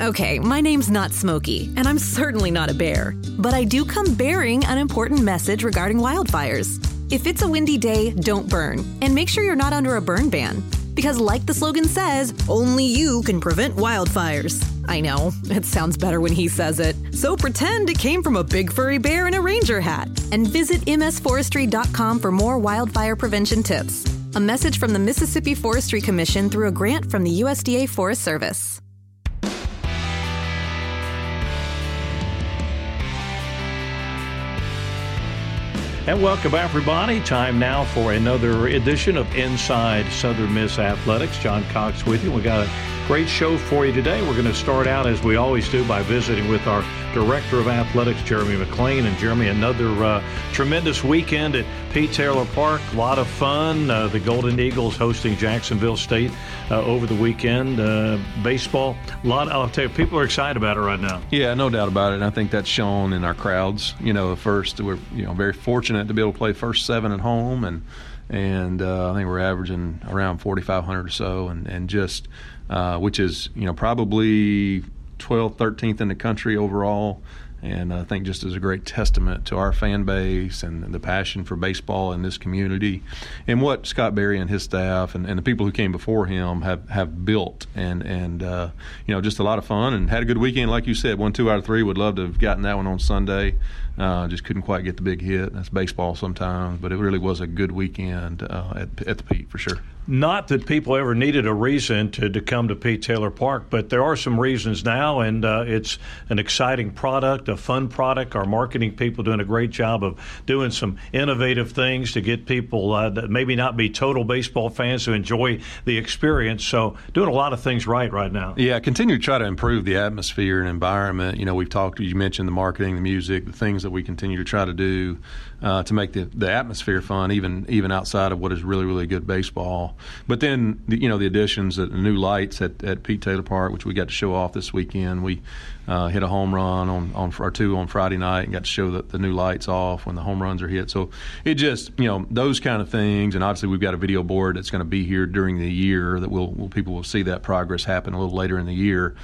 Okay, my name's not Smokey, and I'm certainly not a bear, but I do come bearing an important message regarding wildfires. If it's a windy day, don't burn, and make sure you're not under a burn ban. Because, like the slogan says, only you can prevent wildfires. I know, it sounds better when he says it. So pretend it came from a big furry bear in a ranger hat. And visit msforestry.com for more wildfire prevention tips. A message from the Mississippi Forestry Commission through a grant from the USDA Forest Service. And welcome, everybody. Time now for another edition of Inside Southern Miss Athletics. John Cox with you. We got a great show for you today. We're going to start out, as we always do, by visiting with our Director of Athletics, Jeremy McClain. And Jeremy, another uh, tremendous weekend at Pete Taylor Park. A lot of fun. Uh, the Golden Eagles hosting Jacksonville State uh, over the weekend. Uh, baseball, a lot. I'll tell you, people are excited about it right now. Yeah, no doubt about it. And I think that's shown in our crowds. You know, first we're you know very fortunate to be able to play first seven at home, and and uh, I think we're averaging around 4,500 or so, and and just uh, which is you know probably 12th, 13th in the country overall. And I think just as a great testament to our fan base and the passion for baseball in this community, and what Scott Berry and his staff and, and the people who came before him have, have built, and and uh, you know just a lot of fun and had a good weekend, like you said, one two out of three. Would love to have gotten that one on Sunday, uh, just couldn't quite get the big hit. That's baseball sometimes, but it really was a good weekend uh, at at the Pete for sure. Not that people ever needed a reason to, to come to Pete Taylor Park, but there are some reasons now, and uh, it's an exciting product, a fun product. Our marketing people doing a great job of doing some innovative things to get people uh, that maybe not be total baseball fans to enjoy the experience. So, doing a lot of things right right now. Yeah, continue to try to improve the atmosphere and environment. You know, we've talked. You mentioned the marketing, the music, the things that we continue to try to do uh, to make the, the atmosphere fun, even even outside of what is really really good baseball. But then the, you know the additions, the new lights at, at Pete Taylor Park, which we got to show off this weekend. We uh, hit a home run on on or two on Friday night and got to show the, the new lights off when the home runs are hit. So it just you know those kind of things, and obviously we've got a video board that's going to be here during the year that will people will see that progress happen a little later in the year.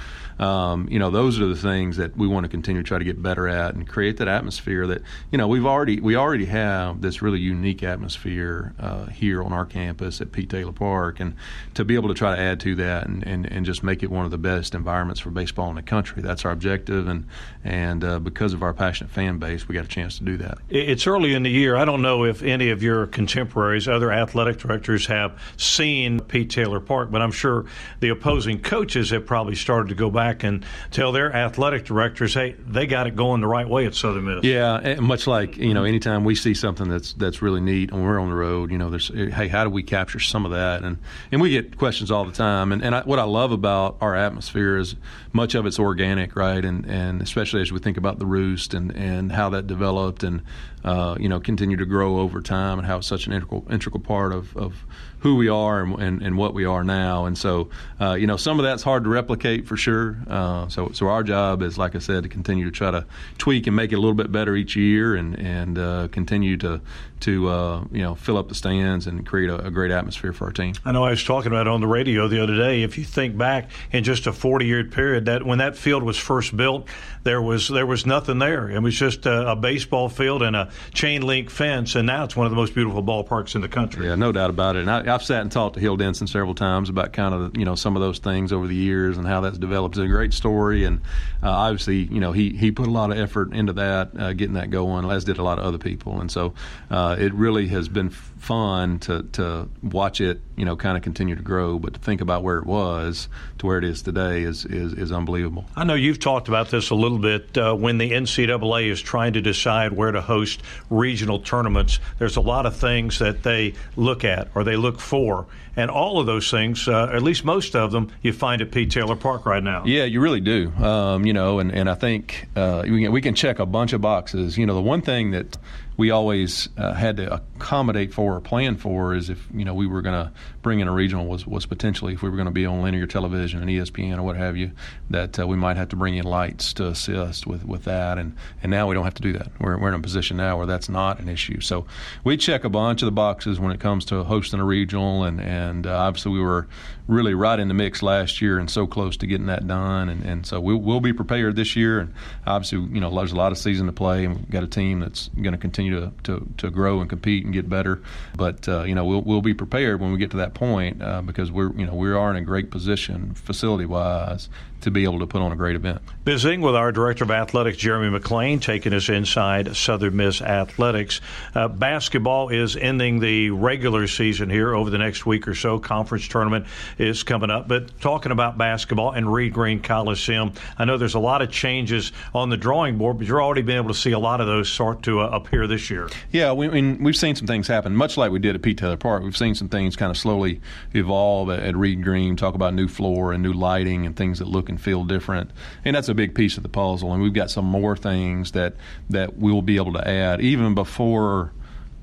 Um, you know, those are the things that we want to continue to try to get better at and create that atmosphere that you know we've already we already have this really unique atmosphere uh, here on our campus at Pete Taylor Park, and to be able to try to add to that and, and, and just make it one of the best environments for baseball in the country. That's our objective, and and uh, because of our passionate fan base, we got a chance to do that. It's early in the year. I don't know if any of your contemporaries, other athletic directors, have seen Pete Taylor Park, but I'm sure the opposing coaches have probably started to go back back and tell their athletic directors, hey, they got it going the right way at Southern Miss. Yeah, much like you know, anytime we see something that's that's really neat and we're on the road, you know, there's hey, how do we capture some of that? And and we get questions all the time. And and I, what I love about our atmosphere is much of it's organic, right? And and especially as we think about the roost and and how that developed and uh, you know continue to grow over time and how it's such an integral integral part of of who we are and, and, and what we are now. And so, uh, you know, some of that's hard to replicate for sure. Uh, so, so our job is, like I said, to continue to try to tweak and make it a little bit better each year, and and uh, continue to to uh, you know fill up the stands and create a, a, great atmosphere for our team. I know I was talking about it on the radio the other day. If you think back in just a 40 year period, that when that field was first built, there was there was nothing there. It was just a, a baseball field and a chain link fence, and now it's one of the most beautiful ballparks in the country. Yeah, no doubt about it. And I, have sat and talked to Hill Denson several times about kind of you know some of those things over the years and how that's developed. It's a great story, and uh, obviously you know he he put a lot of effort into that, uh, getting that going, as did a lot of other people, and so uh, it really has been fun to to watch it you know kind of continue to grow, but to think about where it was to where it is today is is, is unbelievable. I know you've talked about this a little bit uh, when the NCAA is trying to decide where to host regional tournaments. There's a lot of things that they look at or they look for, and all of those things, uh, at least most of them, you find at Pete Taylor Park right now. Yeah, you really do. Um, you know, and, and I think uh, we, can, we can check a bunch of boxes. You know, the one thing that we always uh, had to accommodate for or plan for is if you know we were going to bring in a regional was, was potentially if we were going to be on linear television and ESPN or what have you that uh, we might have to bring in lights to assist with, with that. And, and now we don't have to do that. We're, we're in a position now where that's not an issue. So we check a bunch of the boxes when it comes to hosting a regional and, and uh, obviously we were really right in the mix last year and so close to getting that done. And, and so we'll, we'll be prepared this year. And obviously you know there's a lot of season to play and we've got a team that's going to continue to, to, to grow and compete and get better. But uh, you know we'll, we'll be prepared when we get to that point uh, because we're you know we are in a great position facility wise to be able to put on a great event. Visiting with our director of athletics, Jeremy McClain, taking us inside Southern Miss athletics. Uh, basketball is ending the regular season here over the next week or so. Conference tournament is coming up. But talking about basketball and Reed Green Coliseum, I know there's a lot of changes on the drawing board, but you're already been able to see a lot of those start to uh, appear this year. Yeah, we, I mean, we've seen some things happen, much like we did at Pete Taylor Park. We've seen some things kind of slowly evolve at, at Reed Green. Talk about new floor and new lighting and things that look and feel different. And that's a big piece of the puzzle. And we've got some more things that that we'll be able to add even before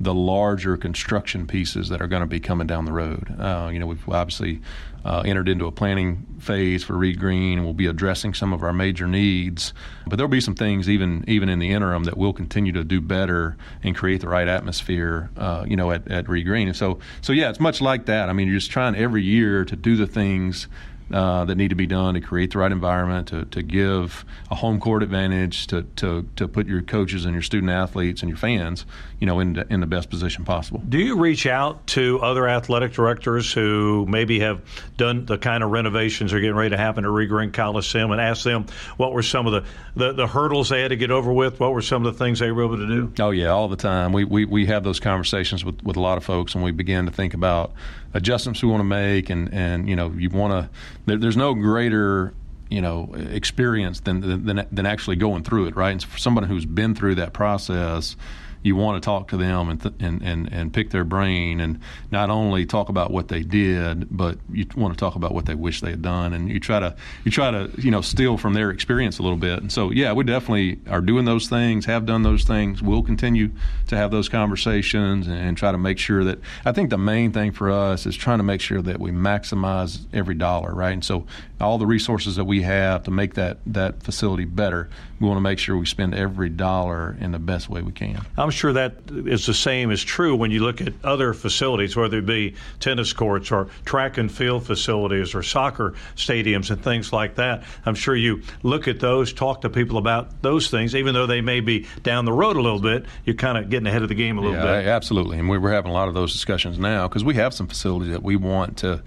the larger construction pieces that are going to be coming down the road. Uh, you know, we've obviously uh, entered into a planning phase for Reed Green, and we'll be addressing some of our major needs. But there'll be some things even even in the interim that we'll continue to do better and create the right atmosphere. Uh, you know, at, at Reed Green. And so so yeah, it's much like that. I mean, you're just trying every year to do the things uh, that need to be done to create the right environment, to, to give a home court advantage, to, to, to put your coaches and your student athletes and your fans, you know, in, in the best position possible. Do you reach out to other athletic directors who maybe have done the kind of renovations that are getting ready to happen at Reed Green Coliseum and ask them what were some of the, the, the, hurdles they had to get over with? What were some of the things they were able to do? Oh, yeah, all the time. We, we, we have those conversations with, with a lot of folks, and we begin to think about adjustments we want to make, and, and you know, you want to, there, there's no greater you know experience than, than than actually going through it right? And for somebody who's been through that process you want to talk to them and, th- and, and, and pick their brain and not only talk about what they did, but you want to talk about what they wish they had done. And you try to, you try to, you know, steal from their experience a little bit. And so, yeah, we definitely are doing those things, have done those things. We'll continue to have those conversations and, and try to make sure that, I think the main thing for us is trying to make sure that we maximize every dollar, right? And so all the resources that we have to make that, that facility better, we want to make sure we spend every dollar in the best way we can. I'm sure that is the same is true when you look at other facilities, whether it be tennis courts or track and field facilities or soccer stadiums and things like that. I'm sure you look at those, talk to people about those things, even though they may be down the road a little bit. You're kind of getting ahead of the game a little yeah, bit. Absolutely, and we're having a lot of those discussions now because we have some facilities that we want to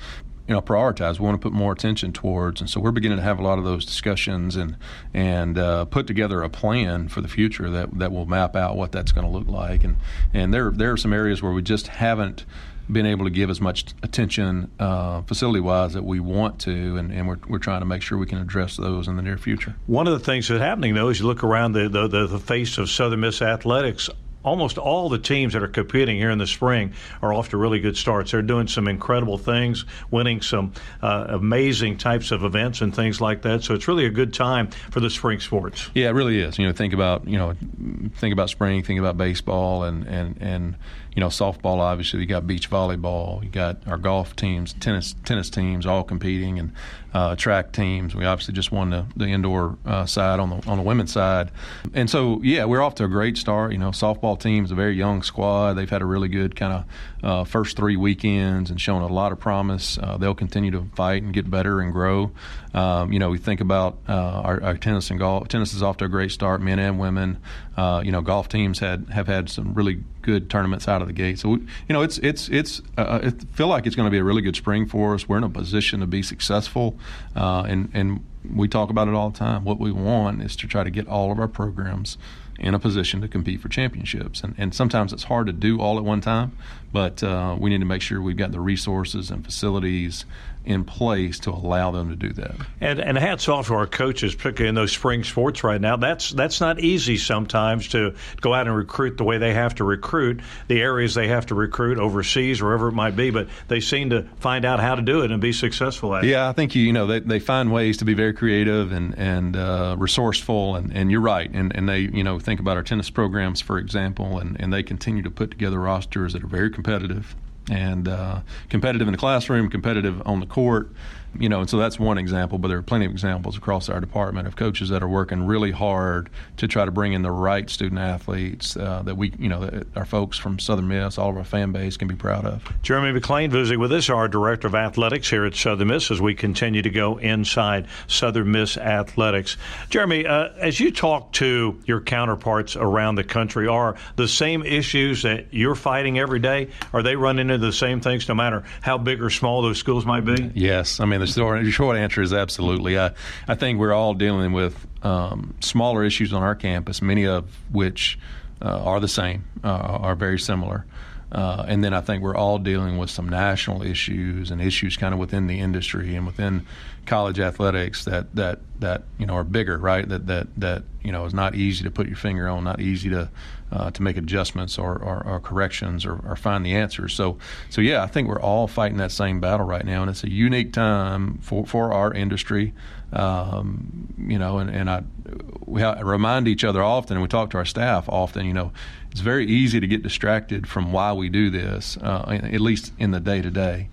you know prioritize. We want to put more attention towards, and so we're beginning to have a lot of those discussions and and uh, put together a plan for the future that that will map out what that's going to look like. And and there there are some areas where we just haven't been able to give as much attention uh, facility wise that we want to, and, and we're, we're trying to make sure we can address those in the near future. One of the things that's happening, though, is you look around the, the, the, the face of Southern Miss athletics, almost all the teams that are competing here in the spring are off to really good starts. They're doing some incredible things, winning some uh, amazing types of events and things like that. So it's really a good time for the spring sports. Yeah, it really is. You know, think about you know, think about spring, think about baseball, and and and you know, softball. Obviously, you got beach volleyball, you got our golf teams, tennis tennis teams, all competing, and uh, track teams. We obviously just won the, the indoor uh, side on the on the women's side, and so yeah, we're off to a great start. You know, softball team's a very young squad. They've had a really good kind of uh, first three weekends and shown a lot of promise. Uh, they'll continue to fight and get better and grow. Um, you know, we think about uh, our, our, tennis and golf. Tennis is off to a great start, men and women. Uh, you know, golf teams had have had some really good tournaments out of the gate. So we, you know, it's it's it's uh, it feel like it's going to be a really good spring for us. We're in a position to be successful, uh, and and we talk about it all the time. What we want is to try to get all of our programs in a position to compete for championships. And, and sometimes it's hard to do all at one time, but uh, we need to make sure we've got the resources and facilities in place to allow them to do that. And, and hats off to our coaches, particularly in those spring sports right now. That's that's not easy sometimes to go out and recruit the way they have to recruit, the areas they have to recruit overseas, or wherever it might be. But they seem to find out how to do it and be successful at it. Yeah, I think you, you know they, they find ways to be very creative and and uh, resourceful. And, and you're right. And and they you know think about our tennis programs for example, and, and they continue to put together rosters that are very competitive. And uh, competitive in the classroom, competitive on the court, you know, and so that's one example, but there are plenty of examples across our department of coaches that are working really hard to try to bring in the right student athletes uh, that we, you know, that our folks from Southern Miss, all of our fan base can be proud of. Jeremy McClain visiting with us, our director of athletics here at Southern Miss, as we continue to go inside Southern Miss athletics. Jeremy, uh, as you talk to your counterparts around the country, are the same issues that you're fighting every day? Are they running into the same things, no matter how big or small those schools might be? Yes, I mean the short, short answer is absolutely. I, I think we're all dealing with um, smaller issues on our campus, many of which uh, are the same, uh, are very similar. Uh, and then I think we're all dealing with some national issues and issues kind of within the industry and within college athletics that that that you know are bigger, right? That that that you know is not easy to put your finger on, not easy to uh, to make adjustments or, or, or corrections or, or, find the answers. So so yeah, I think we're all fighting that same battle right now, and it's a unique time for for our industry. Um, you know, and, and I we remind each other often, and we talk to our staff often. You know, it's very easy to get distracted from why we do this, uh, at least in the day to day.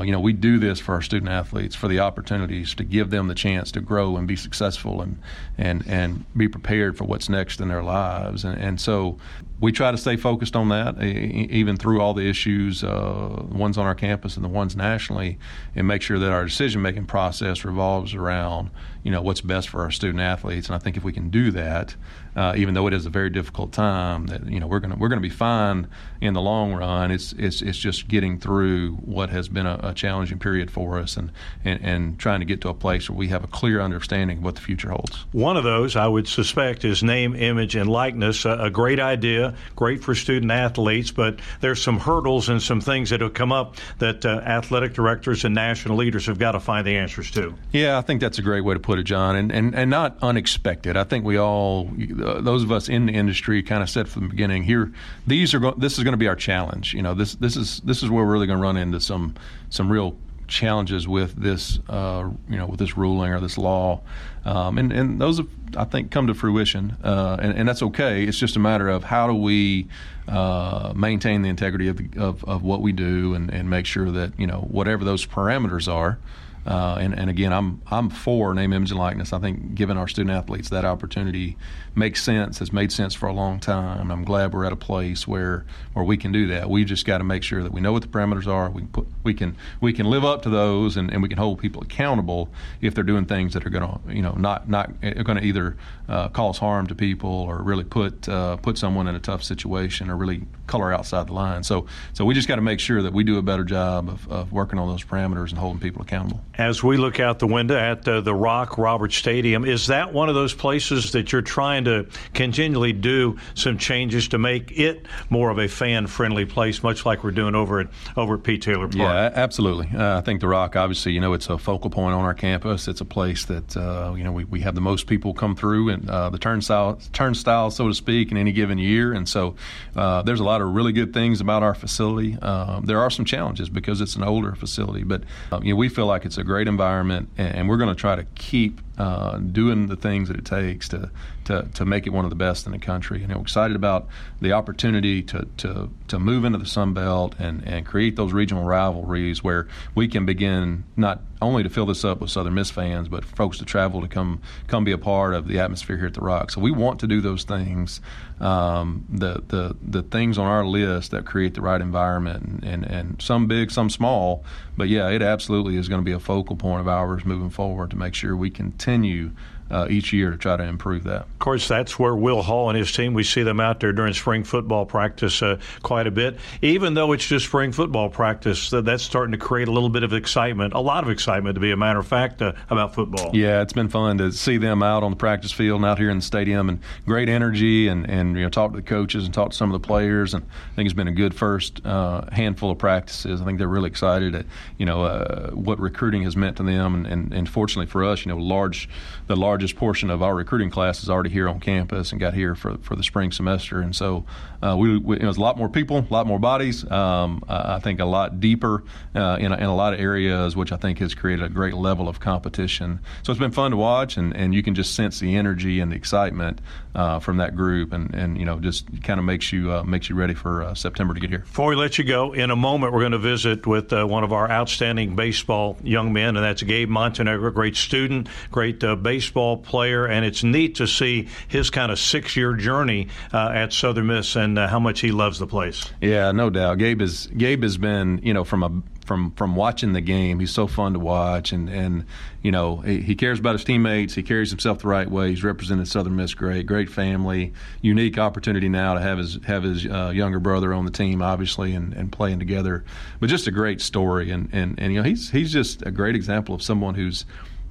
You know, we do this for our student athletes for the opportunities to give them the chance to grow and be successful and and and be prepared for what's next in their lives. And, and so we try to stay focused on that, even through all the issues, uh, ones on our campus and the ones nationally, and make sure that our decision making process revolves around, you know, what's best for our student athletes. And I think if we can do that, uh, even though it is a very difficult time, that you know we're gonna we're gonna be fine in the long run. It's it's it's just getting through what has been a, a challenging period for us, and, and and trying to get to a place where we have a clear understanding of what the future holds. One of those, I would suspect, is name, image, and likeness. a, a great idea great for student athletes, but there's some hurdles and some things that have come up that uh, athletic directors and national leaders have got to find the answers to. Yeah, I think that's a great way to put it, John, and and, and not unexpected. I think we all, uh, those of us in the industry, kind of said from the beginning here, these are go- this is going to be our challenge. You know, this this is this is where we're really going to run into some some real challenges with this, uh, you know, with this ruling or this law, um, and and those have, I think come to fruition, uh, and, and, that's okay. It's just a matter of how do we uh, maintain the integrity of, the, of, of what we do and, and make sure that you know whatever those parameters are. Uh, and, and, again, I'm I'm for name, image, and likeness. I think giving our student athletes that opportunity makes sense. Has made sense for a long time. I'm glad we're at a place where where we can do that. We just got to make sure that we know what the parameters are. We can put we can we can live up to those, and, and we can hold people accountable if they're doing things that are going to you know not not going to either uh, cause harm to people or really put uh, put someone in a tough situation or really color outside the line. So so we just got to make sure that we do a better job of, of working on those parameters and holding people accountable. As we look out the window at uh, the Rock Robert Stadium, is that one of those places that you're trying to continually do some changes to make it more of a fan friendly place, much like we're doing over at over at Pete Taylor Park? Yeah, absolutely. Uh, I think the Rock, obviously, you know, it's a focal point on our campus. It's a place that uh, you know we, we have the most people come through and uh, the turnstile turnstile, so to speak, in any given year, and so uh, there's a lot of really good things about our facility. Um, there are some challenges because it's an older facility, but um, you know we feel like it's a great environment, and we're going to try to keep uh, doing the things that it takes to, to, to make it one of the best in the country. And I'm excited about the opportunity to, to, to move into the Sun Belt and, and create those regional rivalries where we can begin not only to fill this up with Southern Miss fans, but folks to travel to come come be a part of the atmosphere here at the Rock. So we want to do those things, um, the the the things on our list that create the right environment, and, and, and some big, some small. But yeah, it absolutely is going to be a focal point of ours moving forward to make sure we can continue uh, each year to try to improve that. Of course, that's where Will Hall and his team, we see them out there during spring football practice uh, quite a bit. Even though it's just spring football practice, that's starting to create a little bit of excitement, a lot of excitement, to be a matter of fact, uh, about football. Yeah, it's been fun to see them out on the practice field and out here in the stadium and great energy and, and you know, talk to the coaches and talk to some of the players. And I think it's been a good first uh, handful of practices. I think they're really excited at, you know, uh, what recruiting has meant to them. And, and, and fortunately for us, you know, large, the large largest portion of our recruiting class is already here on campus and got here for, for the spring semester. And so uh, we, we, it was a lot more people, a lot more bodies. Um, I think a lot deeper uh, in, a, in a lot of areas, which I think has created a great level of competition. So it's been fun to watch, and, and you can just sense the energy and the excitement uh, from that group, and, and you know just kind of makes you uh, makes you ready for uh, September to get here. Before we let you go, in a moment we're going to visit with uh, one of our outstanding baseball young men, and that's Gabe Montenegro, great student, great baseball player, and it's neat to see his kind of six year journey uh, at Southern Miss and uh, how much he loves the place. Yeah, no doubt. Gabe is Gabe has been you know from a from from watching the game. He's so fun to watch, and and you know he, he, cares about his teammates. He carries himself the right way. He's represented Southern Miss great, great family, unique opportunity now to have his have his uh, younger brother on the team, obviously, and, and playing together. But just a great story, and and and you know he's he's just a great example of someone who's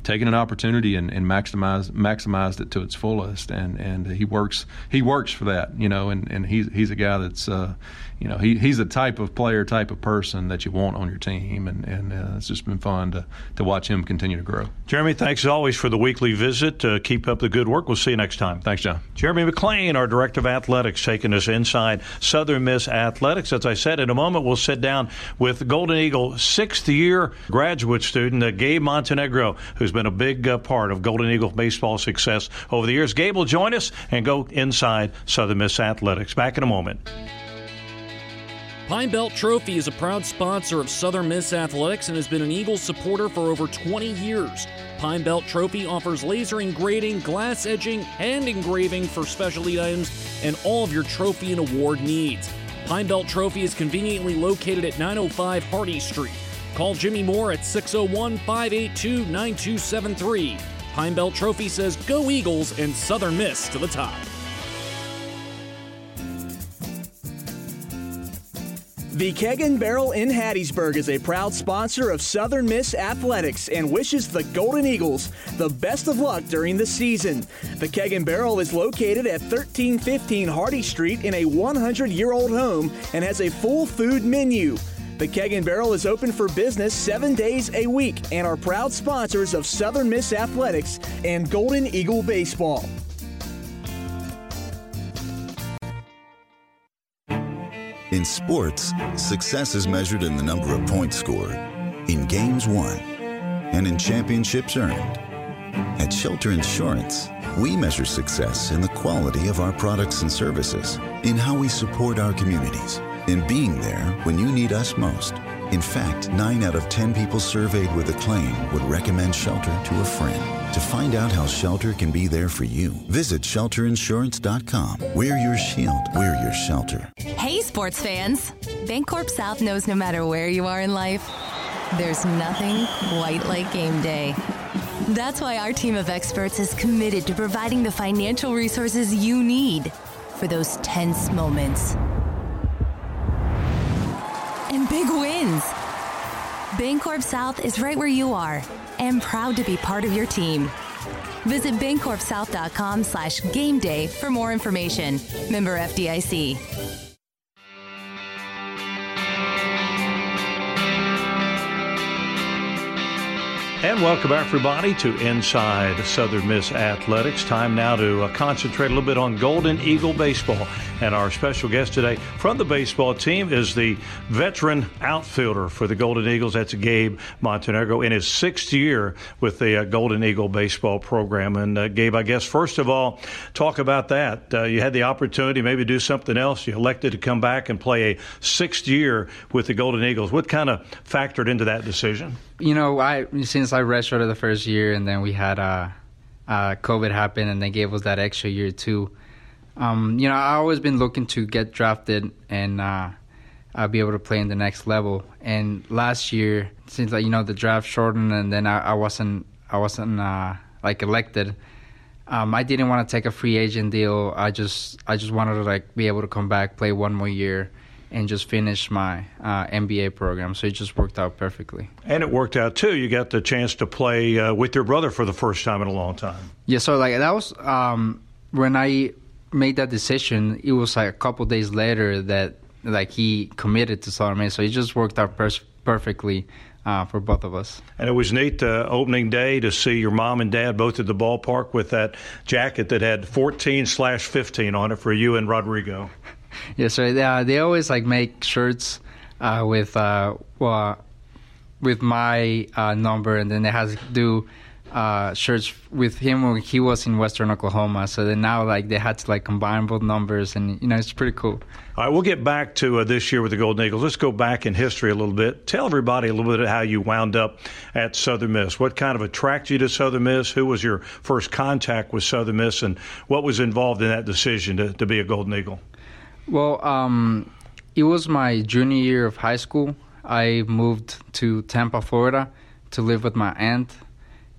taken an opportunity and, and maximized maximized it to its fullest. And and he works he works for that you know and, and he's he's a guy that's uh, you know, he, he's the type of player, type of person that you want on your team, and, and uh, it's just been fun to, to watch him continue to grow. Jeremy, thanks as always for the weekly visit. Uh, keep up the good work. We'll see you next time. Thanks, John. Jeremy McClain, our director of athletics, taking us inside Southern Miss athletics. As I said, in a moment we'll sit down with Golden Eagle sixth year graduate student uh, Gabe Montenegro, who's been a big uh, part of Golden Eagle baseball success over the years. Gabe will join us and go inside Southern Miss athletics. Back in a moment. Pine Belt Trophy is a proud sponsor of Southern Miss Athletics and has been an Eagles supporter for over 20 years. Pine Belt Trophy offers laser engraving, glass edging, hand engraving for specialty items, and all of your trophy and award needs. Pine Belt Trophy is conveniently located at 905 Hardy Street. Call Jimmy Moore at 601 582 9273. Pine Belt Trophy says go Eagles and Southern Miss to the top. The Keg and Barrel in Hattiesburg is a proud sponsor of Southern Miss Athletics and wishes the Golden Eagles the best of luck during the season. The Keg and Barrel is located at 1315 Hardy Street in a 100 year old home and has a full food menu. The Keg and Barrel is open for business seven days a week and are proud sponsors of Southern Miss Athletics and Golden Eagle Baseball. In sports, success is measured in the number of points scored, in games won, and in championships earned. At Shelter Insurance, we measure success in the quality of our products and services, in how we support our communities, in being there when you need us most. In fact, 9 out of 10 people surveyed with a claim would recommend Shelter to a friend. To find out how Shelter can be there for you, visit shelterinsurance.com. We're your shield, we're your shelter. Hey, sports fans! Bancorp South knows no matter where you are in life, there's nothing quite like game day. That's why our team of experts is committed to providing the financial resources you need for those tense moments big wins Bancorp South is right where you are and proud to be part of your team. Visit bancorpsouth.com slash game day for more information. Member FDIC. And welcome everybody to Inside Southern Miss Athletics. Time now to uh, concentrate a little bit on Golden Eagle baseball. And our special guest today from the baseball team is the veteran outfielder for the Golden Eagles. That's Gabe Montenegro in his sixth year with the uh, Golden Eagle baseball program. And uh, Gabe, I guess first of all, talk about that. Uh, you had the opportunity maybe do something else. You elected to come back and play a sixth year with the Golden Eagles. What kind of factored into that decision? you know, I since I redshirted the first year, and then we had uh, uh, COVID happen, and they gave us that extra year too. Um, you know, I always been looking to get drafted and uh, I'll be able to play in the next level. And last year, since like you know the draft shortened, and then I, I wasn't I wasn't uh, like elected. Um, I didn't want to take a free agent deal. I just I just wanted to like be able to come back, play one more year, and just finish my uh, MBA program. So it just worked out perfectly. And it worked out too. You got the chance to play uh, with your brother for the first time in a long time. Yeah. So like that was um, when I made that decision. It was like a couple days later that like he committed to Southern So it just worked out pers- perfectly. Uh, for both of us. And it was neat uh, opening day to see your mom and dad both at the ballpark with that jacket that had 14 slash 15 on it for you and Rodrigo. yes, right. Yeah, they always like make shirts uh, with uh, well, with my uh, number, and then it has to do uh, shirts with him when he was in Western Oklahoma. So then now like they had to like combine both numbers, and you know it's pretty cool. All right, we'll get back to uh, this year with the Golden Eagles. Let's go back in history a little bit. Tell everybody a little bit of how you wound up at Southern Miss. What kind of attracted you to Southern Miss? Who was your first contact with Southern Miss, and what was involved in that decision to, to be a Golden Eagle? Well, um, it was my junior year of high school. I moved to Tampa, Florida, to live with my aunt,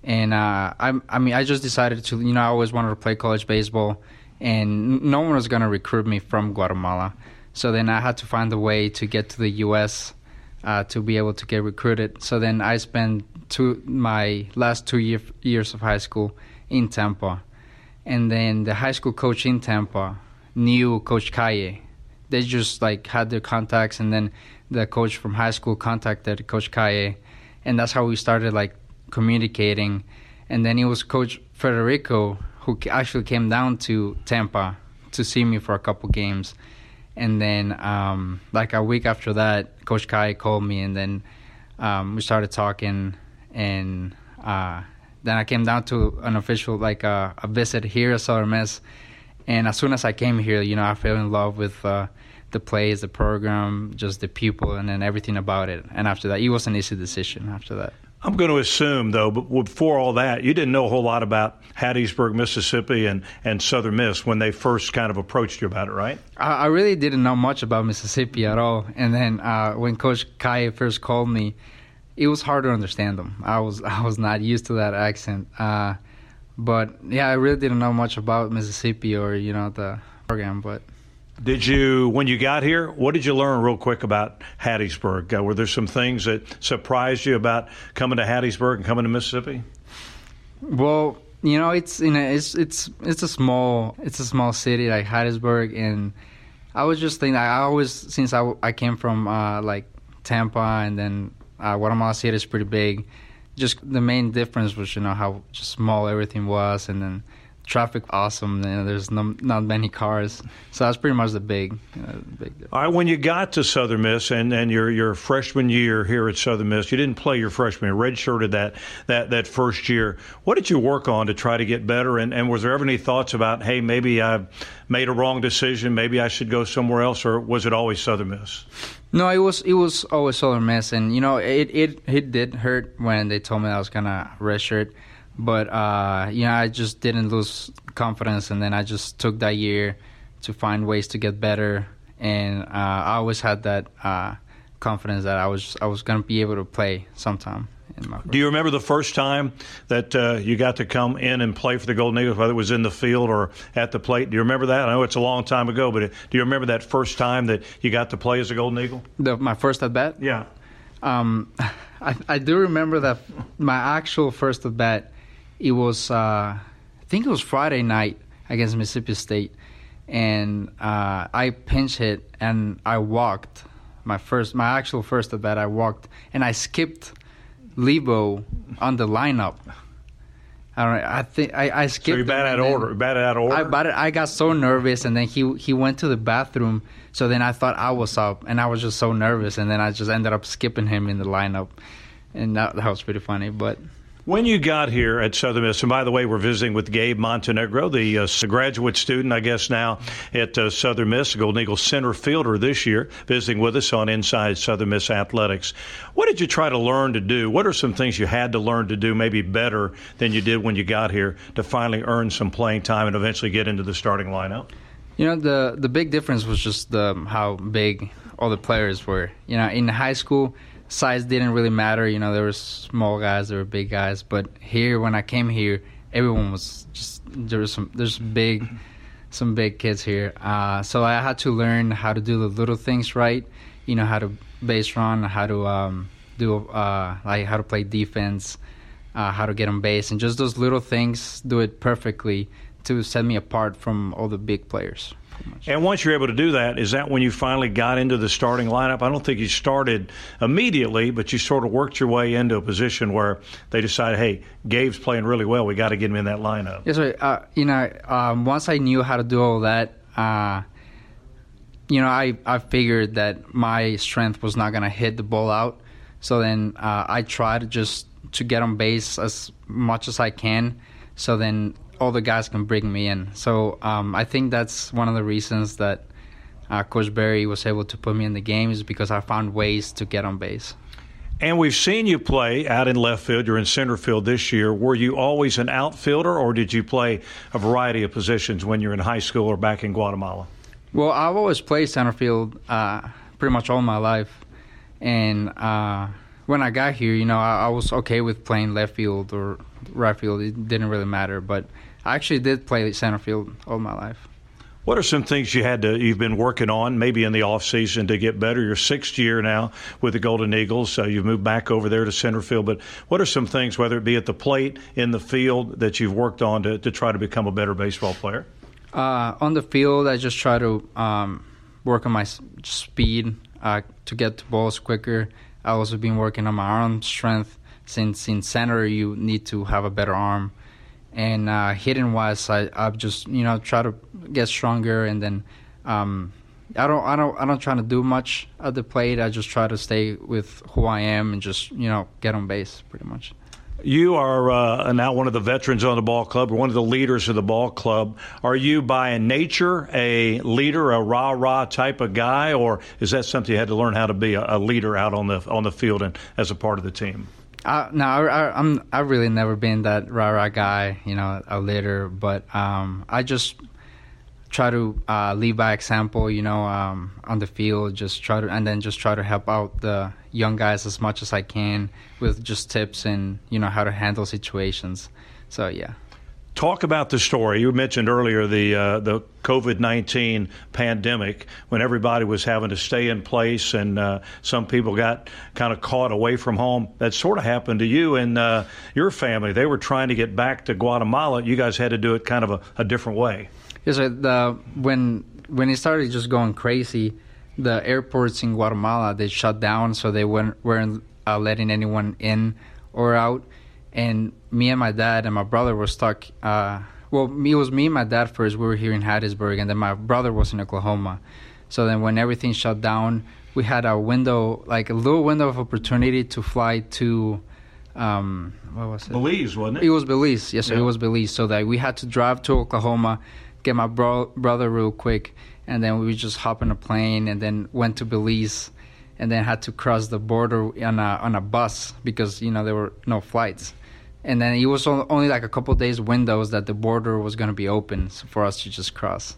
and uh, I, I mean, I just decided to, you know, I always wanted to play college baseball, and no one was gonna recruit me from Guatemala. So then I had to find a way to get to the U.S. Uh, to be able to get recruited. So then I spent two my last two year, years of high school in Tampa, and then the high school coach in Tampa knew Coach Calle. They just like had their contacts, and then the coach from high school contacted Coach Calle, and that's how we started like communicating. And then it was Coach Federico who actually came down to Tampa to see me for a couple games. And then, um, like a week after that, Coach Kai called me, and then um, we started talking. And uh, then I came down to an official, like uh, a visit here at Southern Miss. And as soon as I came here, you know, I fell in love with uh, the plays, the program, just the people, and then everything about it. And after that, it was an easy decision after that. I'm going to assume, though, before all that, you didn't know a whole lot about Hattiesburg, Mississippi, and, and Southern Miss when they first kind of approached you about it, right? I, I really didn't know much about Mississippi at all. And then uh, when Coach Kai first called me, it was hard to understand them. I was I was not used to that accent. Uh, but yeah, I really didn't know much about Mississippi or you know the program, but. Did you, when you got here, what did you learn real quick about Hattiesburg? Uh, were there some things that surprised you about coming to Hattiesburg and coming to Mississippi? Well, you know, it's you know, it's it's it's a small it's a small city like Hattiesburg, and I was just thinking I always since I, I came from uh, like Tampa and then uh, Guatemala City is pretty big. Just the main difference was you know how just small everything was, and then traffic awesome. You know, there's no, not many cars, so that's pretty much the big, uh, big. All right, when you got to Southern Miss and, and your your freshman year here at Southern Miss, you didn't play your freshman, year, redshirted that that that first year. What did you work on to try to get better? And and was there ever any thoughts about, hey, maybe I made a wrong decision, maybe I should go somewhere else, or was it always Southern Miss? No, it was it was always Southern Miss, and you know it it it did hurt when they told me I was gonna redshirt but uh, you know, I just didn't lose confidence, and then I just took that year to find ways to get better. And uh, I always had that uh, confidence that I was I was going to be able to play sometime. Do you remember the first time that uh, you got to come in and play for the Golden Eagles, whether it was in the field or at the plate? Do you remember that? I know it's a long time ago, but do you remember that first time that you got to play as a Golden Eagle? The, my first at bat? Yeah. Um, I, I do remember that my actual first at bat, it was uh, I think it was Friday night against Mississippi State, and uh, I pinch hit and I walked my first my actual first at bat. I walked and I skipped Lebo on the lineup. I don't know. I think I, I skipped. So you batted out of order. Batted out of order. I batted, I got so nervous, and then he he went to the bathroom. So then I thought I was up, and I was just so nervous, and then I just ended up skipping him in the lineup, and that, that was pretty funny. But when you got here at Southern Miss, and by the way, we're visiting with Gabe Montenegro, the uh, graduate student, I guess, now at uh, Southern Miss, Golden Eagles center fielder this year, visiting with us on Inside Southern Miss Athletics. What did you try to learn to do? What are some things you had to learn to do maybe better than you did when you got here to finally earn some playing time and eventually get into the starting lineup? You know, the the big difference was just the, how big all the players were. You know, in high school, size didn't really matter. You know, there were small guys, there were big guys, but here when I came here, everyone was just there was some there's big some big kids here. Uh, so I had to learn how to do the little things right. You know, how to base run, how to um, do uh, like how to play defense, uh, how to get on base, and just those little things do it perfectly to set me apart from all the big players. And once you're able to do that, is that when you finally got into the starting lineup? I don't think you started immediately, but you sort of worked your way into a position where they decided, hey, Gabe's playing really well. We got to get him in that lineup. Yes, sir. Uh, you know, um, once I knew how to do all that, uh, you know, I, I figured that my strength was not going to hit the ball out. So then uh, I tried just to get on base as much as I can. So then all the guys can bring me in. So um, I think that's one of the reasons that uh, Coach Berry was able to put me in the games because I found ways to get on base. And we've seen you play out in left field. You're in center field this year. Were you always an outfielder, or did you play a variety of positions when you're in high school or back in Guatemala? Well, I've always played center field uh, pretty much all my life. And uh, when I got here, you know, I, I was okay with playing left field or right field. It didn't really matter. But I actually did play center field all my life. What are some things you had to you've been working on, maybe in the off season, to get better? Your sixth year now with the Golden Eagles, so you've moved back over there to center field. But what are some things, whether it be at the plate, in the field, that you've worked on to, to try to become a better baseball player? Uh, on the field, I just try to um, work on my speed uh, to get to balls quicker. I also been working on my arm strength. Since in center, you need to have a better arm and uh, hitting wise, I I just you know try to get stronger, and then um, I don't I don't I don't try to do much at the plate. I just try to stay with who I am and just you know get on base pretty much. You are uh, now one of the veterans on the ball club, one of the leaders of the ball club. Are you by nature a leader, a rah rah type of guy, or is that something you had to learn how to be a, leader out on the on the field and as a part of the team? Uh, no, I, am I've really never been that rah rah guy, you know, a leader. But um, I just try to uh, lead by example, you know, um, on the field. Just try to, and then just try to help out the young guys as much as I can with just tips and you know how to handle situations. So yeah. Talk about the story. You mentioned earlier the uh, the COVID nineteen pandemic when everybody was having to stay in place and uh, some people got kind of caught away from home. That sort of happened to you and uh, your family. They were trying to get back to Guatemala. You guys had to do it kind of a, a different way. Yes, sir. The, when when it started just going crazy, the airports in Guatemala they shut down, so they weren't weren't uh, letting anyone in or out and me and my dad and my brother were stuck. Uh, well, it was me and my dad first. We were here in Hattiesburg, and then my brother was in Oklahoma. So then, when everything shut down, we had a window, like a little window of opportunity to fly to. Um, what was it? Belize, wasn't it? It was Belize. Yes, yeah. it was Belize. So that we had to drive to Oklahoma, get my bro- brother real quick, and then we just hop in a plane and then went to Belize, and then had to cross the border on a on a bus because you know there were no flights and then it was only like a couple days windows that the border was going to be open for us to just cross.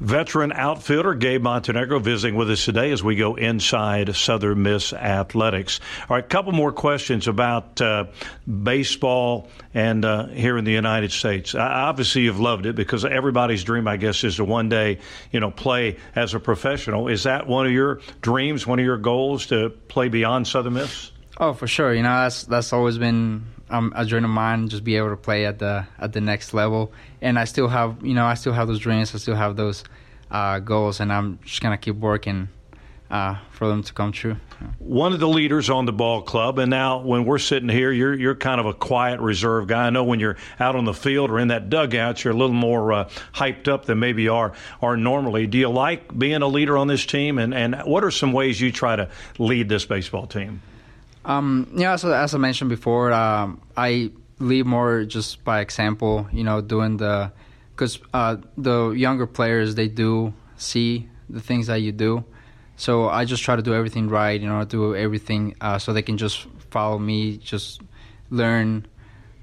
Veteran outfielder Gabe Montenegro visiting with us today as we go inside Southern Miss Athletics. All right, a couple more questions about uh, baseball and uh, here in the United States. obviously, you've loved it because everybody's dream, I guess, is to one day, you know, play as a professional. Is that one of your dreams, one of your goals to play beyond Southern Miss? Oh, for sure. You know, that's that's always been um, a dream of mine, just be able to play at the at the next level. And I still have, you know, I still have those dreams. I still have those uh, goals, and I'm just gonna keep working uh, for them to come true. One of the leaders on the ball club, and now when we're sitting here, you're you're kind of a quiet, reserved guy. I know when you're out on the field or in that dugout, you're a little more uh, hyped up than maybe you are are normally. Do you like being a leader on this team, and and what are some ways you try to lead this baseball team? Um, yeah, so as I mentioned before, um, I lead more just by example. You know, doing the because uh, the younger players they do see the things that you do, so I just try to do everything right. You know, do everything uh, so they can just follow me, just learn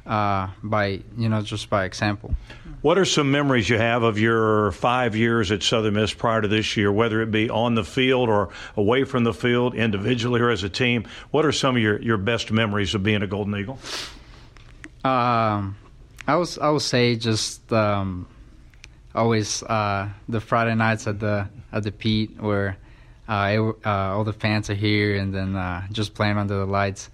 uh, by you know just by example. What are some memories you have of your five years at Southern Miss prior to this year, whether it be on the field or away from the field, individually or as a team? What are some of your, your best memories of being a Golden Eagle? Um, I was I would say just um, always uh, the Friday nights at the at the Pete where uh, it, uh, all the fans are here and then uh, just playing under the lights,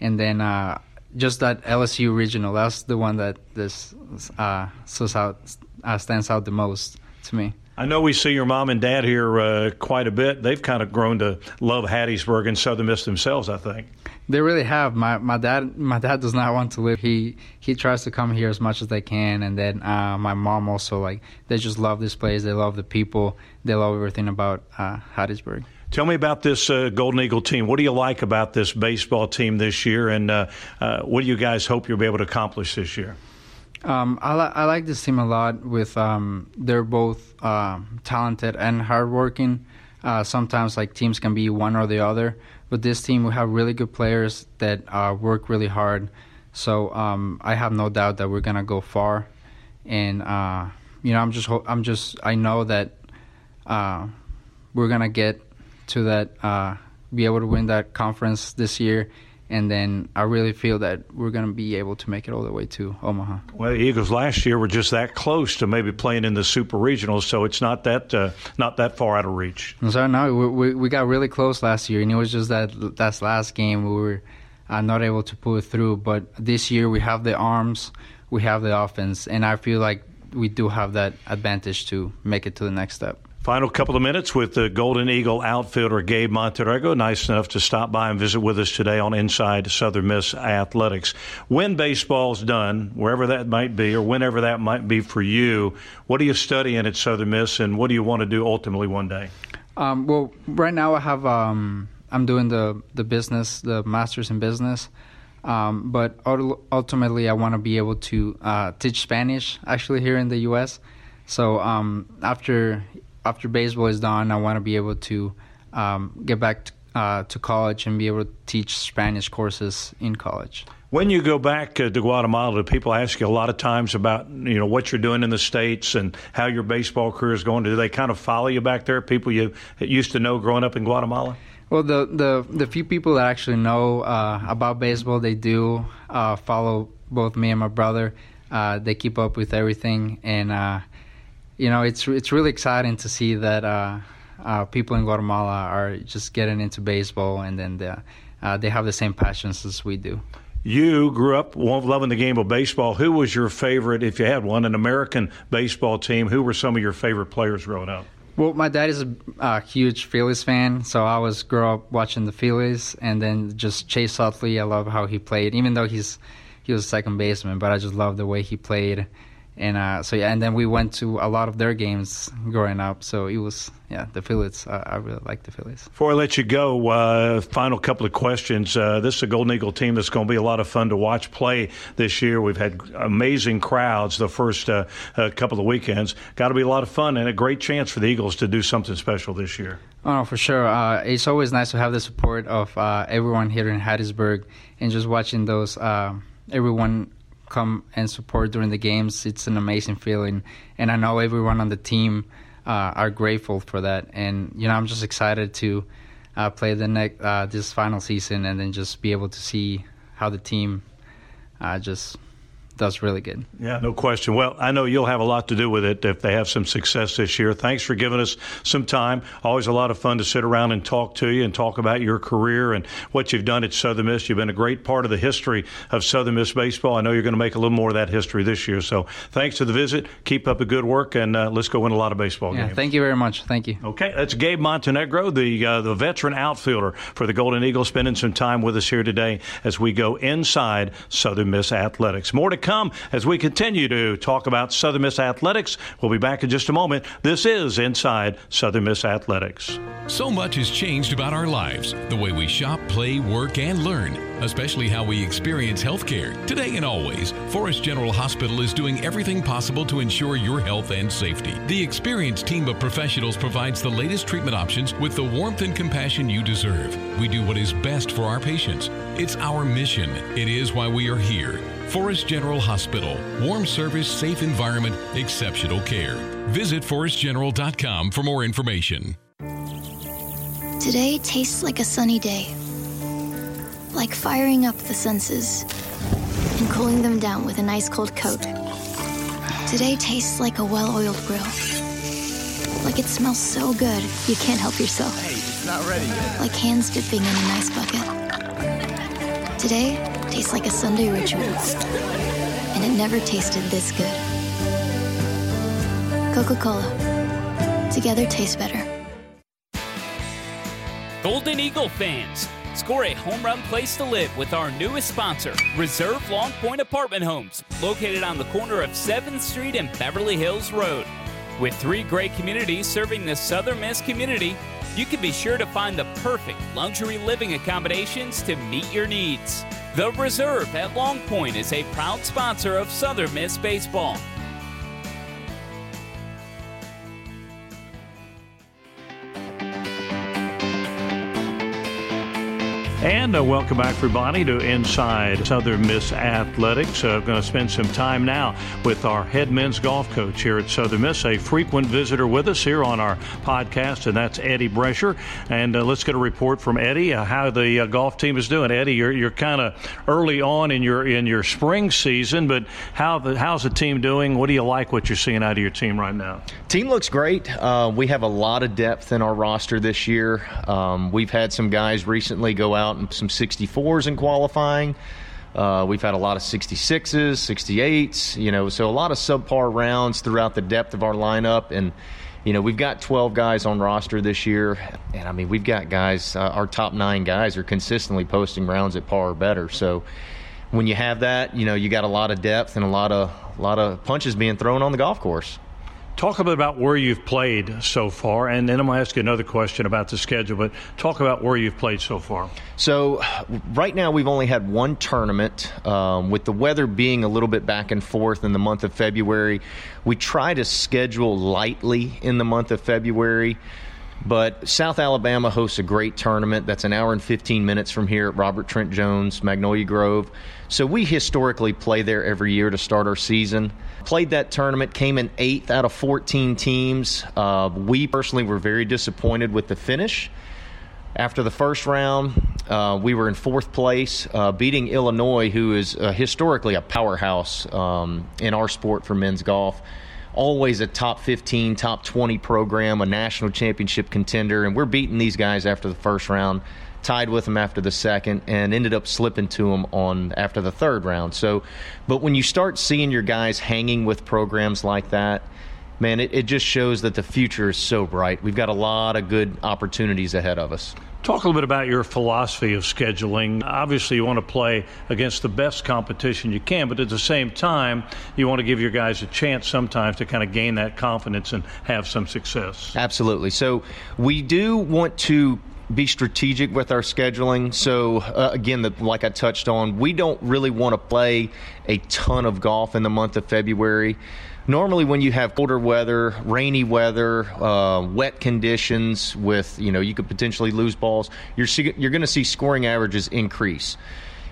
and then uh, just that LSU regional. That's the one that this uh, out, uh, stands out the most to me. I know we see your mom and dad here uh, quite a bit. They've kind of grown to love Hattiesburg and Southern Miss themselves. I think they really have. My my dad my dad does not want to live. He he tries to come here as much as they can, and then uh, my mom also like they just love this place. They love the people. They love everything about uh, Hattiesburg. Tell me about this uh, Golden Eagle team. What do you like about this baseball team this year, and uh, uh, what do you guys hope you'll be able to accomplish this year? Um, I, li- I, like this team a lot. With um, they're both uh, talented and hardworking. Uh, sometimes like teams can be one or the other, but this team we have really good players that uh, work really hard. So um, I have no doubt that we're gonna go far, and you know I'm just ho- I'm just I know that we're gonna get to that, uh, be able to win that conference this year. And then I really feel that we're going to be able to make it all the way to Omaha. Well, the Eagles last year were just that close to maybe playing in the Super Regionals, so it's not that uh, not that far out of reach. So no, we, we, we got really close last year, and it was just that that last game we were uh, not able to pull it through. But this year we have the arms, we have the offense, and I feel like we do have that advantage to make it to the next step. Final couple of minutes with the Golden Eagle outfielder Gabe Montenegro. Nice enough to stop by and visit with us today on Inside Southern Miss Athletics. When baseball's done, wherever that might be, or whenever that might be for you, what are you studying at Southern Miss, and what do you want to do ultimately one day? Um, well, right now I have um, I'm doing the the business, the masters in business. Um, but ultimately, I want to be able to uh, teach Spanish actually here in the U.S. So um, after after baseball is done, I want to be able to um, get back to, uh, to college and be able to teach Spanish courses in college. When you go back uh, to Guatemala, do people ask you a lot of times about you know what you're doing in the states and how your baseball career is going? Do they kind of follow you back there? People you used to know growing up in Guatemala. Well, the the the few people that actually know uh, about baseball, they do uh, follow both me and my brother. Uh, they keep up with everything, and uh, you know, it's it's really exciting to see that uh, uh, people in Guatemala are just getting into baseball, and then they, uh, they have the same passions as we do. You grew up loving the game of baseball. Who was your favorite, if you had one, an American baseball team? Who were some of your favorite players growing up? Well, my dad is a, a huge Phillies fan, so I was grow up watching the Phillies, and then just Chase Utley. I love how he played, even though he's he was a second baseman, but I just love the way he played and uh, so yeah, and then we went to a lot of their games growing up. So it was yeah, the Phillies. Uh, I really like the Phillies. Before I let you go, uh, final couple of questions. Uh, this is a Golden Eagle team that's going to be a lot of fun to watch play this year. We've had amazing crowds the first uh, uh, couple of weekends. Got to be a lot of fun and a great chance for the Eagles to do something special this year. Oh, for sure. it's always nice to have the support of everyone here in Hattiesburg and just watching those everyone come and support during the games. It's an amazing feeling, and I know everyone on the team uh, are grateful for that, and you know I'm just excited to uh, play the next uh, this final season, and then just be able to see how the team uh, just does really good. Yeah, no question. Well, I know you'll have a lot to do with it if they have some success this year. Thanks for giving us some time. Always a lot of fun to sit around and talk to you and talk about your career and what you've done at Southern Miss. You've been a great part of the history of Southern Miss baseball. I know you're going to make a little more of that history this year. So thanks for the visit. Keep up the good work, and uh, let's go win a lot of baseball yeah, games. Thank you very much. Thank you. Okay, that's Gabe Montenegro, the uh, the veteran outfielder for the Golden Eagles, spending some time with us here today as we go inside Southern Miss athletics. More to come as we continue to talk about Southern Miss athletics. We'll be back in just a moment. This is Inside Southern Miss Athletics. So much has changed about our lives the way we shop, play, work, and learn, especially how we experience healthcare. Today and always, Forest General Hospital is doing everything possible to ensure your health and safety. The experienced team of professionals provides the latest treatment options with the warmth and compassion you deserve. We do what is best for our patients. It's our mission. It is why we are here. Forest General Hospital. Warm service, safe environment, exceptional care. Visit forestgeneral.com for more information. Today tastes like a sunny day. Like firing up the senses and cooling them down with an ice cold Coke. Today tastes like a well oiled grill. Like it smells so good, you can't help yourself. Hey, it's not ready yet. Like hands dipping in an ice bucket. Today tastes like a Sunday ritual. And it never tasted this good. Coca Cola. Together tastes better. Golden Eagle fans, score a home run place to live with our newest sponsor, Reserve Long Point Apartment Homes, located on the corner of 7th Street and Beverly Hills Road. With three great communities serving the Southern Miss community, you can be sure to find the perfect luxury living accommodations to meet your needs. The Reserve at Long Point is a proud sponsor of Southern Miss Baseball. And uh, welcome back, everybody, to Inside Southern Miss Athletics. Uh, I'm going to spend some time now with our head men's golf coach here at Southern Miss, a frequent visitor with us here on our podcast, and that's Eddie Brescher. And uh, let's get a report from Eddie uh, how the uh, golf team is doing. Eddie, you're, you're kind of early on in your in your spring season, but how the, how's the team doing? What do you like what you're seeing out of your team right now? Team looks great. Uh, we have a lot of depth in our roster this year. Um, we've had some guys recently go out and some 64s in qualifying. Uh, we've had a lot of 66s, 68s, you know, so a lot of subpar rounds throughout the depth of our lineup. And, you know, we've got 12 guys on roster this year. And, I mean, we've got guys, uh, our top nine guys are consistently posting rounds at par or better. So when you have that, you know, you got a lot of depth and a lot of, a lot of punches being thrown on the golf course. Talk a bit about where you've played so far, and then I'm going to ask you another question about the schedule, but talk about where you've played so far. So, right now we've only had one tournament. Um, with the weather being a little bit back and forth in the month of February, we try to schedule lightly in the month of February. But South Alabama hosts a great tournament that's an hour and 15 minutes from here at Robert Trent Jones, Magnolia Grove. So we historically play there every year to start our season. Played that tournament, came in eighth out of 14 teams. Uh, we personally were very disappointed with the finish. After the first round, uh, we were in fourth place, uh, beating Illinois, who is uh, historically a powerhouse um, in our sport for men's golf always a top 15, top 20 program, a national championship contender, and we're beating these guys after the first round, tied with them after the second, and ended up slipping to them on after the third round. So, but when you start seeing your guys hanging with programs like that, man, it, it just shows that the future is so bright. We've got a lot of good opportunities ahead of us. Talk a little bit about your philosophy of scheduling. Obviously, you want to play against the best competition you can, but at the same time, you want to give your guys a chance sometimes to kind of gain that confidence and have some success. Absolutely. So, we do want to be strategic with our scheduling. So, uh, again, the, like I touched on, we don't really want to play a ton of golf in the month of February normally when you have colder weather, rainy weather, uh, wet conditions, with you know you could potentially lose balls, you're you're going to see scoring averages increase.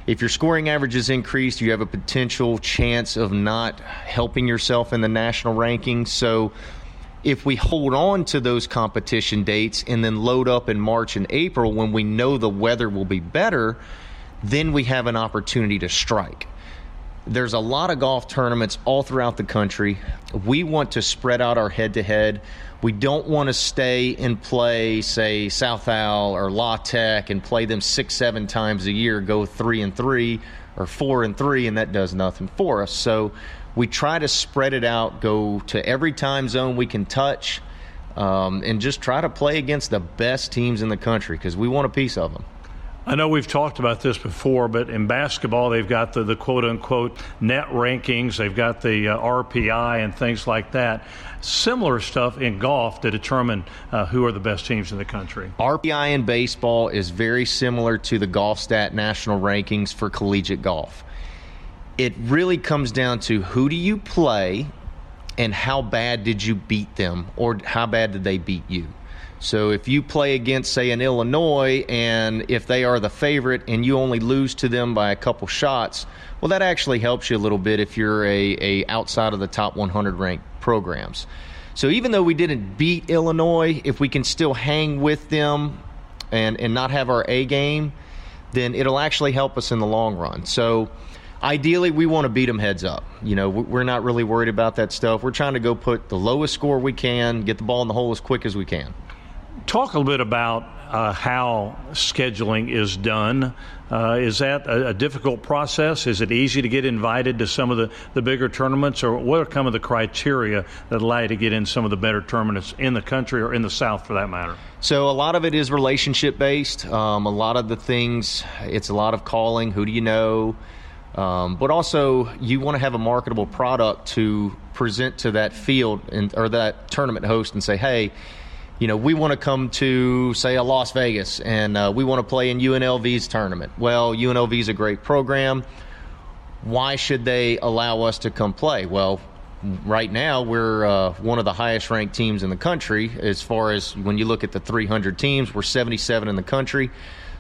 If your scoring averages increase, you have a potential chance of not helping yourself in the national rankings. So if we hold on to those competition dates and then load up in March and April when we know the weather will be better, then we have an opportunity to strike. There's a lot of golf tournaments all throughout the country. We want to spread out our head to head. We don't want to stay and play, say, South Al or La Tech and play them six, seven times a year, go three and three or four and three, and that does nothing for us. So we try to spread it out, go to every time zone we can touch, um, and just try to play against the best teams in the country because we want a piece of them. I know we've talked about this before, but in basketball, they've got the, the quote unquote net rankings, they've got the uh, RPI and things like that. Similar stuff in golf to determine uh, who are the best teams in the country. RPI in baseball is very similar to the Golf Stat national rankings for collegiate golf. It really comes down to who do you play and how bad did you beat them or how bad did they beat you. So if you play against, say, an Illinois, and if they are the favorite and you only lose to them by a couple shots, well, that actually helps you a little bit if you're a, a outside of the top 100 ranked programs. So even though we didn't beat Illinois, if we can still hang with them and, and not have our A game, then it'll actually help us in the long run. So ideally, we want to beat them heads up. You know, we're not really worried about that stuff. We're trying to go put the lowest score we can, get the ball in the hole as quick as we can talk a little bit about uh, how scheduling is done. Uh, is that a, a, difficult process? Is it easy to get invited to some of the, the bigger tournaments, or what are some of the criteria that allow you to get in some of the better tournaments in the country or in the South for that matter? So, a lot of it is relationship based. Um, a lot of the things, it's a lot of calling. Who do you know? Um, but also, you want to have a marketable product to present to that field and, or that tournament host and say, hey, you know, we want to come to, say, a Las Vegas and uh, we want to play in UNLV's tournament. Well, UNLV is a great program. Why should they allow us to come play? Well, right now we're uh, one of the highest ranked teams in the country as far as when you look at the 300 teams, we're 77 in the country.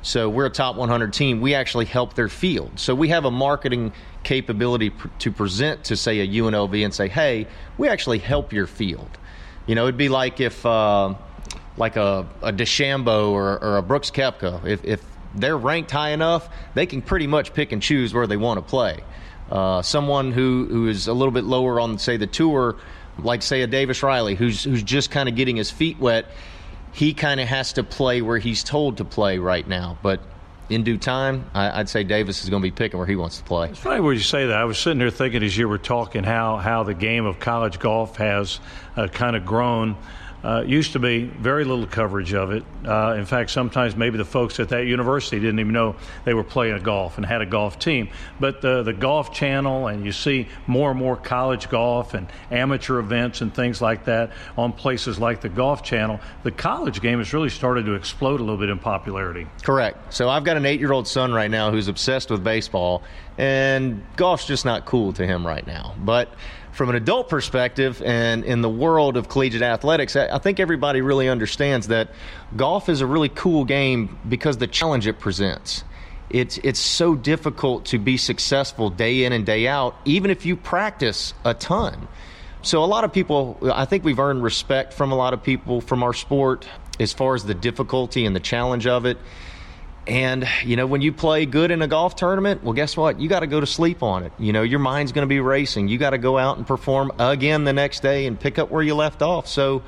So we're a top 100 team. We actually help their field. So we have a marketing capability pr- to present to, say, a UNLV and say, hey, we actually help your field. You know, it'd be like if, uh, like a, a DeChambeau or, or a Brooks Koepka, if, if they're ranked high enough, they can pretty much pick and choose where they want to play. Uh, someone who, who is a little bit lower on, say, the tour, like say a Davis Riley, who's who's just kind of getting his feet wet, he kind of has to play where he's told to play right now. But in due time, I, would say Davis is going to be picking where he wants to play. It's funny where you say that. I was sitting there thinking as you were talking how how the game of college golf has uh, kind of grown. Uh, used to be very little coverage of it. Uh, in fact, sometimes maybe the folks at that university didn't even know they were playing golf and had a golf team. But the, the Golf Channel, and you see more and more college golf and amateur events and things like that on places like the Golf Channel. The college game has really started to explode a little bit in popularity. Correct. So I've got an eight year old son right now who's obsessed with baseball, and golf's just not cool to him right now. But from an adult perspective and in the world of collegiate athletics, I think everybody really understands that golf is a really cool game because the challenge it presents. It's it's so difficult to be successful day in and day out, even if you practice a ton. So a lot of people, I think we've earned respect from a lot of people from our sport as far as the difficulty and the challenge of it. And, you know, when you play good in a golf tournament, well, guess what? You got to go to sleep on it. You know, your mind's going to be racing. You got to go out and perform again the next day and pick up where you left off. So,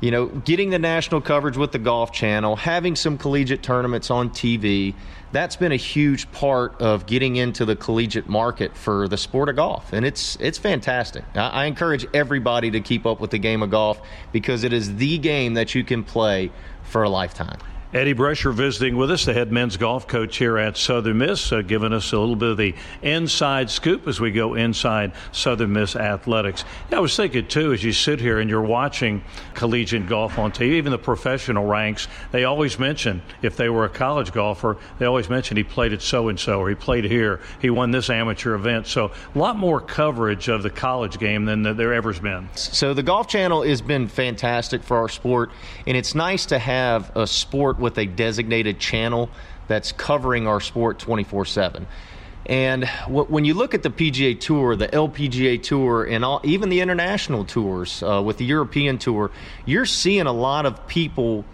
you know, getting the national coverage with the Golf Channel, having some collegiate tournaments on TV, that's been a huge part of getting into the collegiate market for the sport of golf. And it's it's fantastic. I, I encourage everybody to keep up with the game of golf because it is the game that you can play for a lifetime. Eddie Brescher visiting with us, the head men's golf coach here at Southern Miss, uh, giving us a little bit of the inside scoop as we go inside Southern Miss athletics. Yeah, I was thinking too, as you sit here and you're watching collegiate golf on TV, even the professional ranks, they always mention if they were a college golfer, they always mention he played at so and so or he played here, he won this amateur event. So a lot more coverage of the college game than there ever's been. So the Golf Channel has been fantastic for our sport, and it's nice to have a sport with a designated channel that's covering our sport 24 7. And when you look at the PGA Tour, the LPGA Tour, and all, even the international tours uh, with the European Tour, you're seeing a lot of people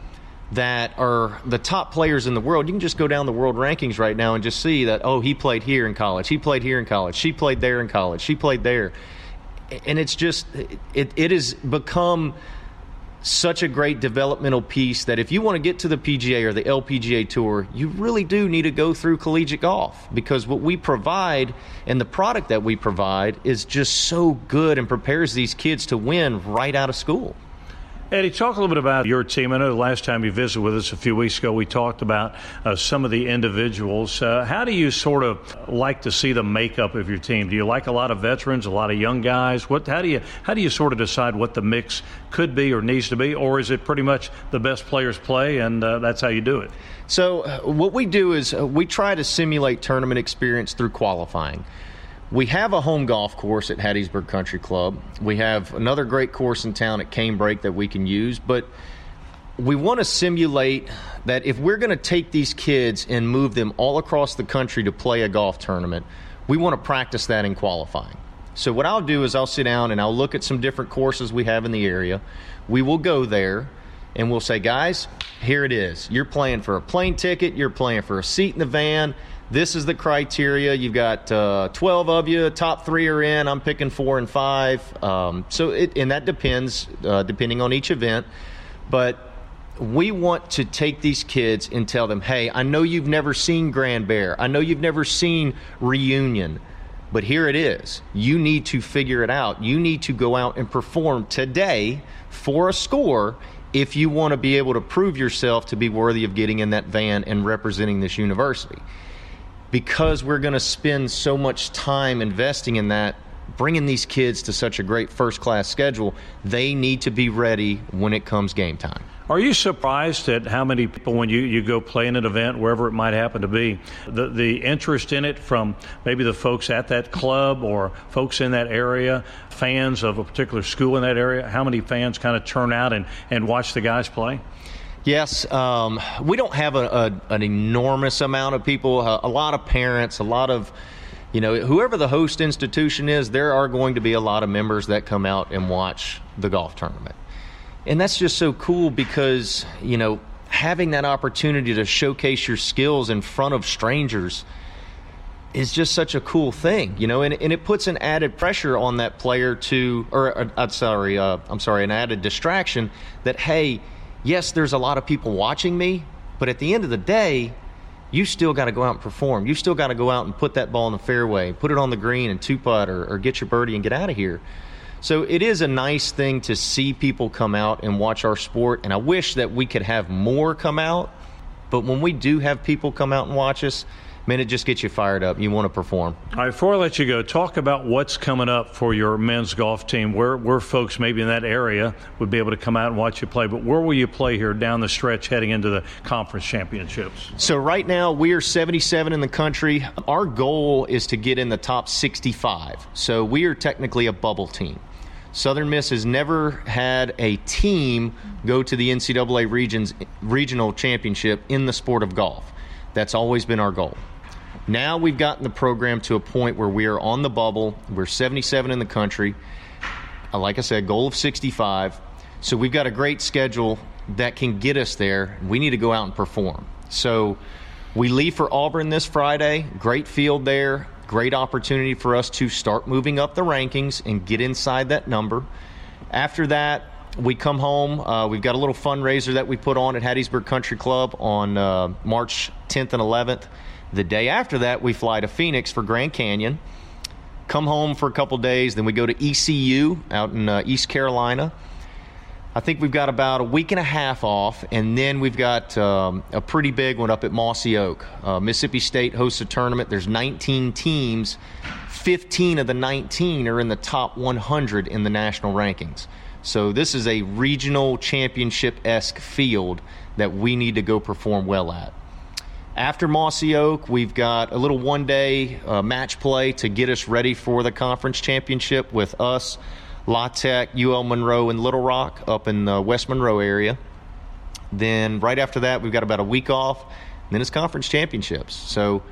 that are the top players in the world. You can just go down the world rankings right now and just see that, oh, he played here in college, he played here in college, she played there in college, she played there. And it's just, it, it has become such a great developmental piece that if you want to get to the PGA or the LPGA Tour, you really do need to go through collegiate golf because what we provide and the product that we provide is just so good and prepares these kids to win right out of school. Eddie, talk a little bit about your team. I know the last time you visited with us a few weeks ago, we talked about uh, some of the individuals. Uh, how do you sort of like to see the makeup of your team? Do you like a lot of veterans, a lot of young guys? What? How do you how do you sort of decide what the mix could be or needs to be, or is it pretty much the best players play and uh, that's how you do it? So uh, what we do is uh, we try to simulate tournament experience through qualifying. We have a home golf course at Hattiesburg Country Club. We have another great course in town at Canebrake that we can use, but we want to simulate that if we're going to take these kids and move them all across the country to play a golf tournament, we want to practice that in qualifying. So, what I'll do is I'll sit down and I'll look at some different courses we have in the area. We will go there and we'll say, guys, here it is. You're playing for a plane ticket, you're playing for a seat in the van, this is the criteria. You've got uh, 12 of you, top three are in. I'm picking four and five. Um, so, it, and that depends, uh, depending on each event. But we want to take these kids and tell them, hey, I know you've never seen Grand Bear. I know you've never seen Reunion. But here it is. You need to figure it out. You need to go out and perform today for a score if you want to be able to prove yourself to be worthy of getting in that van and representing this university because we're going to spend so much time investing in that bringing these kids to such a great first class schedule, they need to be ready when it comes game time. Are you surprised at how many people, when you, you go play in an event, wherever it might happen to be, the, the interest in it from maybe the folks at that club or folks in that area, fans of a particular school in that area? How many fans kind of turn out and, and watch the guys play? Yes, um, we don't have a, a, an enormous amount of people. A, a, lot of parents, a lot of, you know, whoever the host institution is, there are going to be a lot of members that come out and watch the golf tournament. And that's just so cool because, you know, having that opportunity to showcase your skills in front of strangers is just such a cool thing, you know, and, and it puts an added pressure on that player to, or uh, I'm sorry, uh, I'm sorry, an added distraction that, hey, yes, there's a lot of people watching me, but at the end of the day, you still got to go out and perform. You still got to go out and put that ball in the fairway, put it on the green and two putt or, or get your birdie and get out of here. So it is a nice thing to see people come out and watch our sport, and I wish that we could have more come out. But when we do have people come out and watch us, man, it just gets you fired up. You want to perform. All right, before I let you go, talk about what's coming up for your men's golf team. Where, where folks maybe in that area would be able to come out and watch you play, but where will you play here down the stretch heading into the conference championships? So, right now, we are 77 in the country. Our goal is to get in the top 65. So, we are technically a bubble team. Southern Miss has never had a team go to the NCAA regions, regional championship in the sport of golf. That's always been our goal. Now we've gotten the program to a point where we are on the bubble. We're 77 in the country. Uh, like I said, goal of 65. So we've got a great schedule that can get us there. We need to go out and perform. So we leave for Auburn this Friday. Great field there. Great opportunity for us to start moving up the rankings and get inside that number. After that, we come home. Uh, we've got a little fundraiser that we put on at Hattiesburg Country Club on uh, March 10th and 11th. The day after that, we fly to Phoenix for Grand Canyon. Come home for a couple days, then we go to ECU out in uh, East Carolina. I think we've got about a week and a half off, and then we've got um, a pretty big one up at Mossy Oak. Uh, Mississippi State hosts a tournament. There's 19 teams. 15 of the 19 are in the top 100 in the national rankings. So this is a regional championship esque field that we need to go perform well at. After Mossy Oak, we've got a little one day uh, match play to get us ready for the conference championship with us, La Tech, UL Monroe, and Little Rock up in the West Monroe area. Then right after that, we've got about a week off. then it's conference championships. So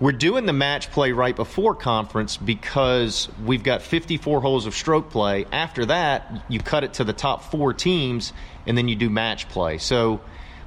We're doing the match play right before conference because we've got 54 holes of stroke play. After that, you cut it to the top four teams, and then you do match play. So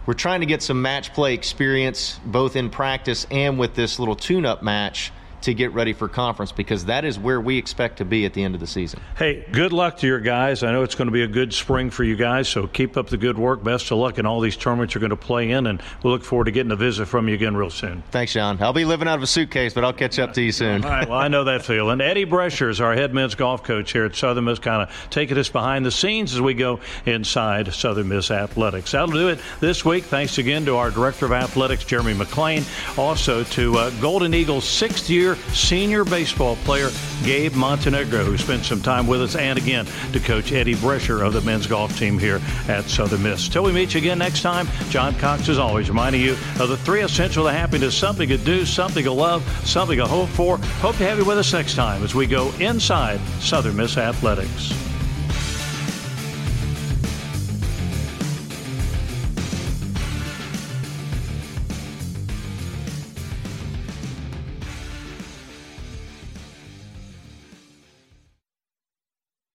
we're trying to get some match play experience both in practice and with this little tune up match to get ready for conference because that is where we expect to be at the end of the season. Hey, good luck to your guys. I know it's going to be a good spring for you guys, so keep up the good work. Best of luck in all these tournaments you're going to play in, and we'll look forward to getting a visit from you again real soon. Thanks, John. I'll be living out of a suitcase, but I'll catch up to you soon. All right, well, I know that feeling. Eddie Brescher is our head men's golf coach here at Southern Miss, kind of taking us behind the scenes as we go inside Southern Miss Athletics. That'll do it this week. Thanks again to our Director of Athletics, Jeremy McClain, also to uh, Golden Eagles sixth year senior baseball player Gabe Montenegro, who spent some time with us, and again to Coach Eddie Brescher of the men's golf team here at Southern Miss. Till we meet you again next time, John Cox, as always, reminding you of the three essential to happiness something to do, something to love, something to hope for. Hope to have you with us next time as we go inside Southern Miss Athletics.